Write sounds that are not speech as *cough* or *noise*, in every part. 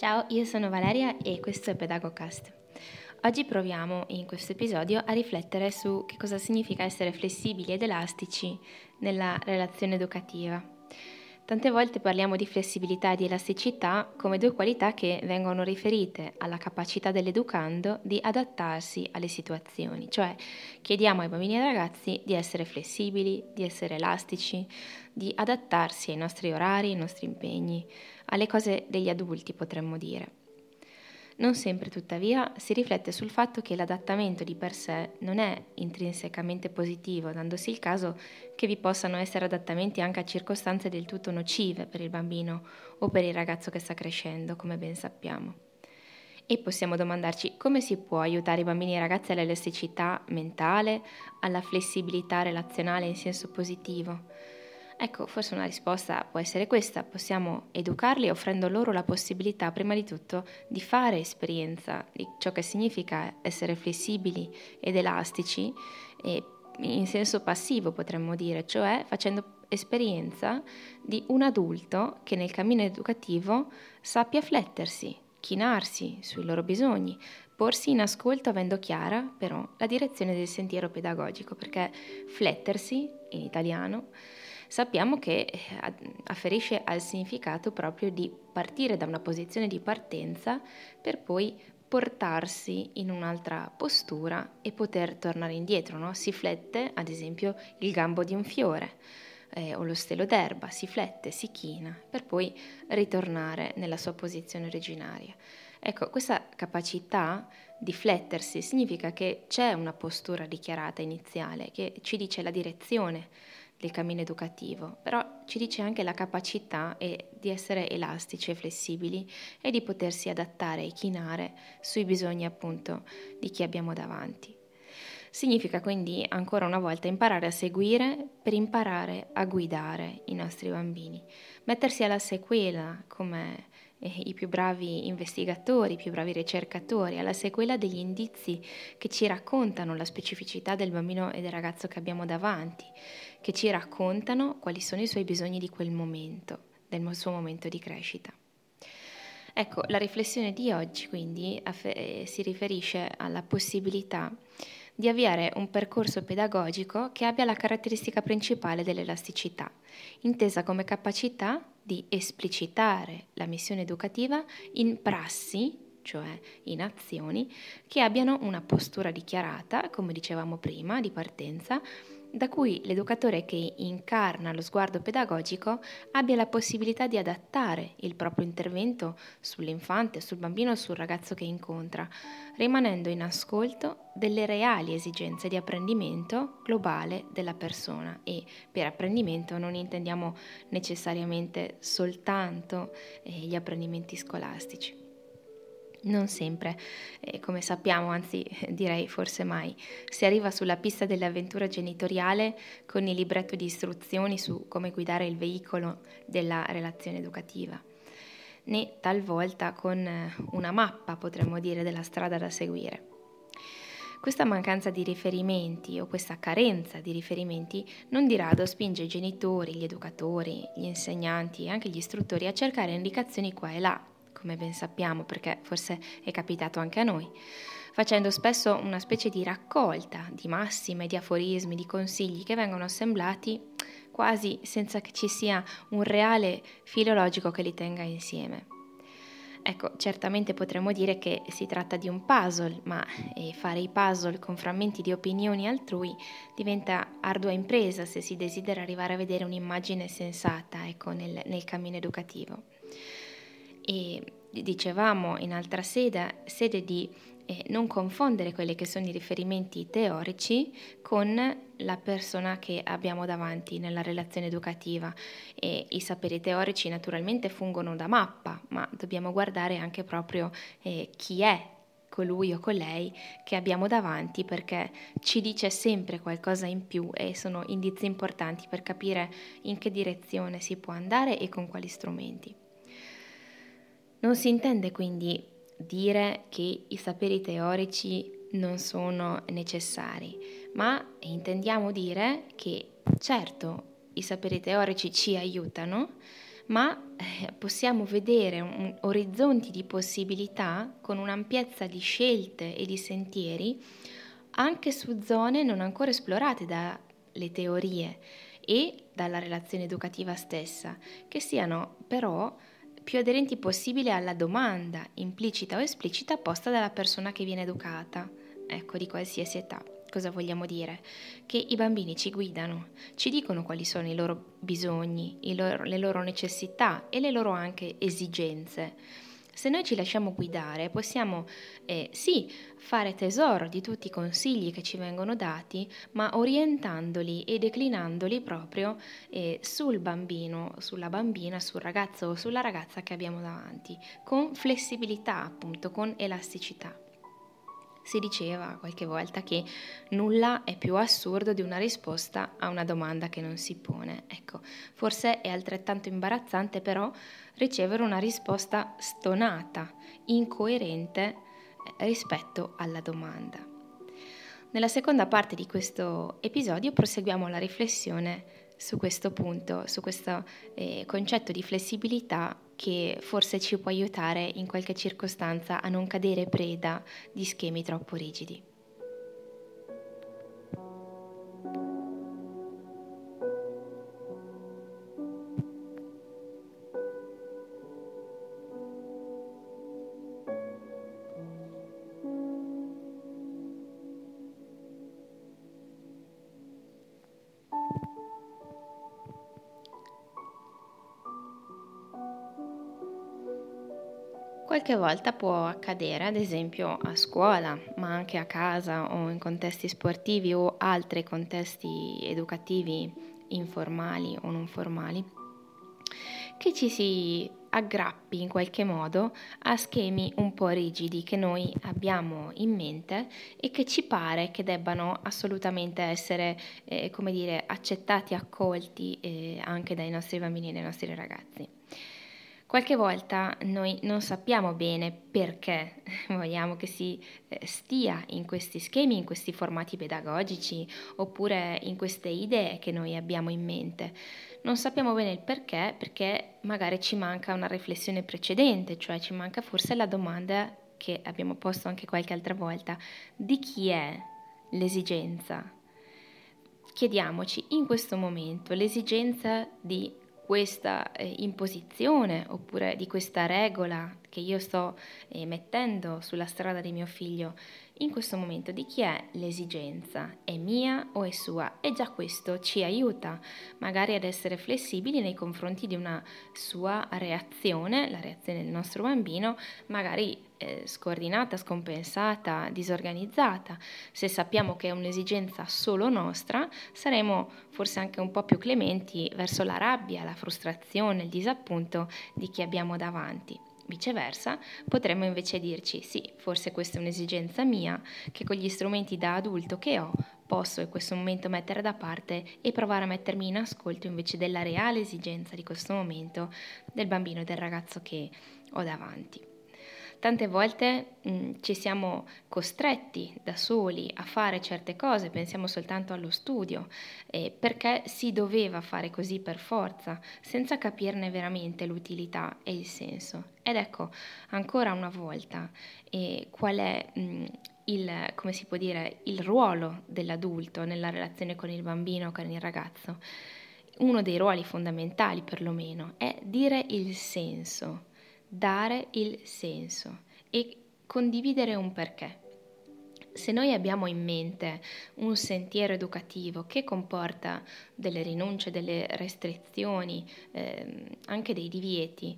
Ciao, io sono Valeria e questo è Pedagogcast. Oggi proviamo in questo episodio a riflettere su che cosa significa essere flessibili ed elastici nella relazione educativa. Tante volte parliamo di flessibilità e di elasticità come due qualità che vengono riferite alla capacità dell'educando di adattarsi alle situazioni, cioè chiediamo ai bambini e ai ragazzi di essere flessibili, di essere elastici, di adattarsi ai nostri orari, ai nostri impegni, alle cose degli adulti potremmo dire. Non sempre, tuttavia, si riflette sul fatto che l'adattamento di per sé non è intrinsecamente positivo, dandosi il caso che vi possano essere adattamenti anche a circostanze del tutto nocive per il bambino o per il ragazzo che sta crescendo, come ben sappiamo. E possiamo domandarci come si può aiutare i bambini e i ragazzi all'elasticità mentale, alla flessibilità relazionale in senso positivo Ecco, forse una risposta può essere questa, possiamo educarli offrendo loro la possibilità prima di tutto di fare esperienza di ciò che significa essere flessibili ed elastici e in senso passivo potremmo dire, cioè facendo esperienza di un adulto che nel cammino educativo sappia flettersi, chinarsi sui loro bisogni, porsi in ascolto avendo chiara però la direzione del sentiero pedagogico, perché flettersi in italiano sappiamo che eh, afferisce al significato proprio di partire da una posizione di partenza per poi portarsi in un'altra postura e poter tornare indietro. No? Si flette, ad esempio, il gambo di un fiore eh, o lo stelo d'erba, si flette, si china per poi ritornare nella sua posizione originaria. Ecco, questa capacità di flettersi significa che c'è una postura dichiarata iniziale che ci dice la direzione del cammino educativo, però ci dice anche la capacità di essere elastici e flessibili e di potersi adattare e chinare sui bisogni appunto di chi abbiamo davanti. Significa quindi ancora una volta imparare a seguire per imparare a guidare i nostri bambini, mettersi alla sequela come i più bravi investigatori, i più bravi ricercatori, alla sequela degli indizi che ci raccontano la specificità del bambino e del ragazzo che abbiamo davanti, che ci raccontano quali sono i suoi bisogni di quel momento, del suo momento di crescita. Ecco, la riflessione di oggi quindi eh, si riferisce alla possibilità di avviare un percorso pedagogico che abbia la caratteristica principale dell'elasticità, intesa come capacità di esplicitare la missione educativa in prassi, cioè in azioni, che abbiano una postura dichiarata, come dicevamo prima, di partenza, da cui l'educatore che incarna lo sguardo pedagogico abbia la possibilità di adattare il proprio intervento sull'infante, sul bambino o sul ragazzo che incontra, rimanendo in ascolto delle reali esigenze di apprendimento globale della persona e per apprendimento non intendiamo necessariamente soltanto eh, gli apprendimenti scolastici. Non sempre, eh, come sappiamo, anzi *laughs* direi forse mai, si arriva sulla pista dell'avventura genitoriale con il libretto di istruzioni su come guidare il veicolo della relazione educativa, né talvolta con eh, una mappa, potremmo dire, della strada da seguire. Questa mancanza di riferimenti o questa carenza di riferimenti non di rado spinge i genitori, gli educatori, gli insegnanti e anche gli istruttori a cercare indicazioni qua e là come ben sappiamo, perché forse è capitato anche a noi, facendo spesso una specie di raccolta di massime, di aforismi, di consigli che vengono assemblati quasi senza che ci sia un reale filologico che li tenga insieme. Ecco, certamente potremmo dire che si tratta di un puzzle, ma eh, fare i puzzle con frammenti di opinioni altrui diventa ardua impresa se si desidera arrivare a vedere un'immagine sensata ecco, nel, nel cammino educativo e dicevamo in altra sede, sede di eh, non confondere quelli che sono i riferimenti teorici con la persona che abbiamo davanti nella relazione educativa. E I saperi teorici naturalmente fungono da mappa, ma dobbiamo guardare anche proprio eh, chi è colui o colei che abbiamo davanti perché ci dice sempre qualcosa in più e sono indizi importanti per capire in che direzione si può andare e con quali strumenti. Non si intende quindi dire che i saperi teorici non sono necessari, ma intendiamo dire che certo i saperi teorici ci aiutano, ma eh, possiamo vedere un, orizzonti di possibilità con un'ampiezza di scelte e di sentieri anche su zone non ancora esplorate dalle teorie e dalla relazione educativa stessa, che siano però più aderenti possibile alla domanda, implicita o esplicita, posta dalla persona che viene educata, ecco, di qualsiasi età. Cosa vogliamo dire? Che i bambini ci guidano, ci dicono quali sono i loro bisogni, i loro, le loro necessità e le loro anche esigenze. Se noi ci lasciamo guidare, possiamo eh, sì fare tesoro di tutti i consigli che ci vengono dati, ma orientandoli e declinandoli proprio eh, sul bambino, sulla bambina, sul ragazzo o sulla ragazza che abbiamo davanti, con flessibilità, appunto, con elasticità. Si diceva qualche volta che nulla è più assurdo di una risposta a una domanda che non si pone. Ecco, forse è altrettanto imbarazzante però ricevere una risposta stonata, incoerente eh, rispetto alla domanda. Nella seconda parte di questo episodio proseguiamo la riflessione su questo punto, su questo eh, concetto di flessibilità che forse ci può aiutare in qualche circostanza a non cadere preda di schemi troppo rigidi. Qualche volta può accadere, ad esempio a scuola, ma anche a casa o in contesti sportivi o altri contesti educativi informali o non formali, che ci si aggrappi in qualche modo a schemi un po' rigidi che noi abbiamo in mente e che ci pare che debbano assolutamente essere, eh, come dire, accettati, accolti eh, anche dai nostri bambini e dai nostri ragazzi. Qualche volta noi non sappiamo bene perché *laughs* vogliamo che si eh, stia in questi schemi, in questi formati pedagogici oppure in queste idee che noi abbiamo in mente. Non sappiamo bene il perché perché magari ci manca una riflessione precedente, cioè ci manca forse la domanda che abbiamo posto anche qualche altra volta, di chi è l'esigenza? Chiediamoci in questo momento l'esigenza di questa eh, imposizione oppure di questa regola che io sto eh, mettendo sulla strada di mio figlio, in questo momento di chi è l'esigenza? È mia o è sua? E già questo ci aiuta magari ad essere flessibili nei confronti di una sua reazione, la reazione del nostro bambino, magari eh, scordinata, scompensata, disorganizzata. Se sappiamo che è un'esigenza solo nostra, saremo forse anche un po' più clementi verso la rabbia, la frustrazione, il disappunto di chi abbiamo davanti. Viceversa, potremmo invece dirci sì, forse questa è un'esigenza mia che con gli strumenti da adulto che ho posso in questo momento mettere da parte e provare a mettermi in ascolto invece della reale esigenza di questo momento del bambino e del ragazzo che ho davanti. Tante volte mh, mm, ci siamo costretti da soli a fare certe cose, pensiamo soltanto allo studio, eh, perché si doveva fare così per forza, senza capirne veramente l'utilità e il senso. Ed ecco, ancora una volta, eh, qual è mh, mm, il, come si può dire, il ruolo dell'adulto nella relazione con il bambino con il ragazzo? Uno dei ruoli fondamentali perlomeno è dire il senso dare il senso e condividere un perché. Se noi abbiamo in mente un sentiero educativo che comporta delle rinunce, delle restrizioni, eh, anche dei divieti,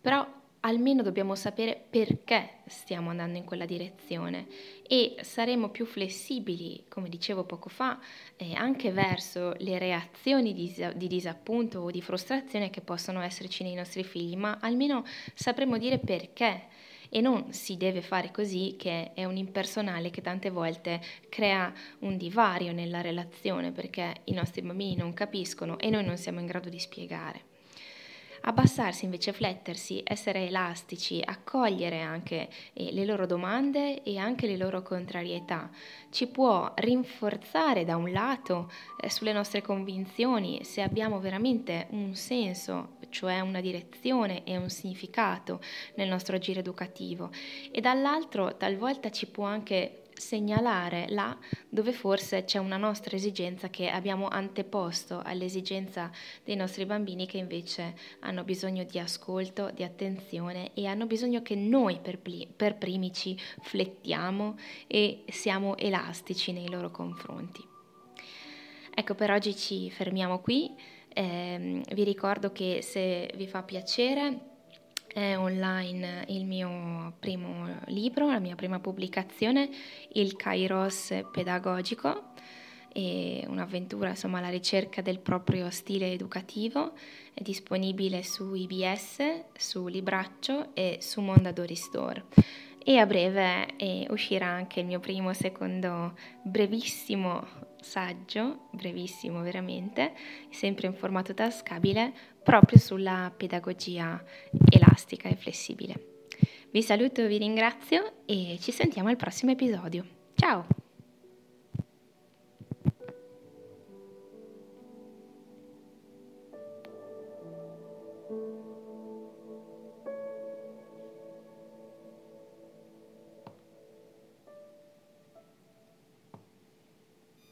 però almeno dobbiamo sapere perché stiamo andando in quella direzione e saremo più flessibili, come dicevo poco fa, eh, anche verso le reazioni di, di, disappunto o di frustrazione che possono esserci nei nostri figli, ma almeno sapremo dire perché. E non si deve fare così, che è un impersonale che tante volte crea un divario nella relazione perché i nostri bambini non capiscono e noi non siamo in grado di spiegare. Abbassarsi invece, flettersi, essere elastici, accogliere anche eh, le loro domande e anche le loro contrarietà, ci può rinforzare da un lato eh, sulle nostre convinzioni se abbiamo veramente un senso, cioè una direzione e un significato nel nostro agire educativo. E dall'altro talvolta ci può anche segnalare là dove forse c'è una nostra esigenza che abbiamo anteposto all'esigenza dei nostri bambini che invece hanno bisogno di ascolto, di attenzione e hanno bisogno che noi per, pli- per primi ci flettiamo e siamo elastici nei loro confronti. Ecco, per oggi ci fermiamo qui. Eh, vi ricordo che se vi fa piacere è online il mio primo libro, la mia prima pubblicazione, il Kairos pedagogico, un'avventura insomma alla ricerca del proprio stile educativo, è disponibile su IBS, su Libraccio e su Mondadori Store e a breve eh, uscirà anche il mio primo secondo brevissimo saggio, brevissimo veramente, sempre in formato tascabile, proprio sulla pedagogia elastica e flessibile. Vi saluto, vi ringrazio e ci sentiamo al prossimo episodio. Ciao!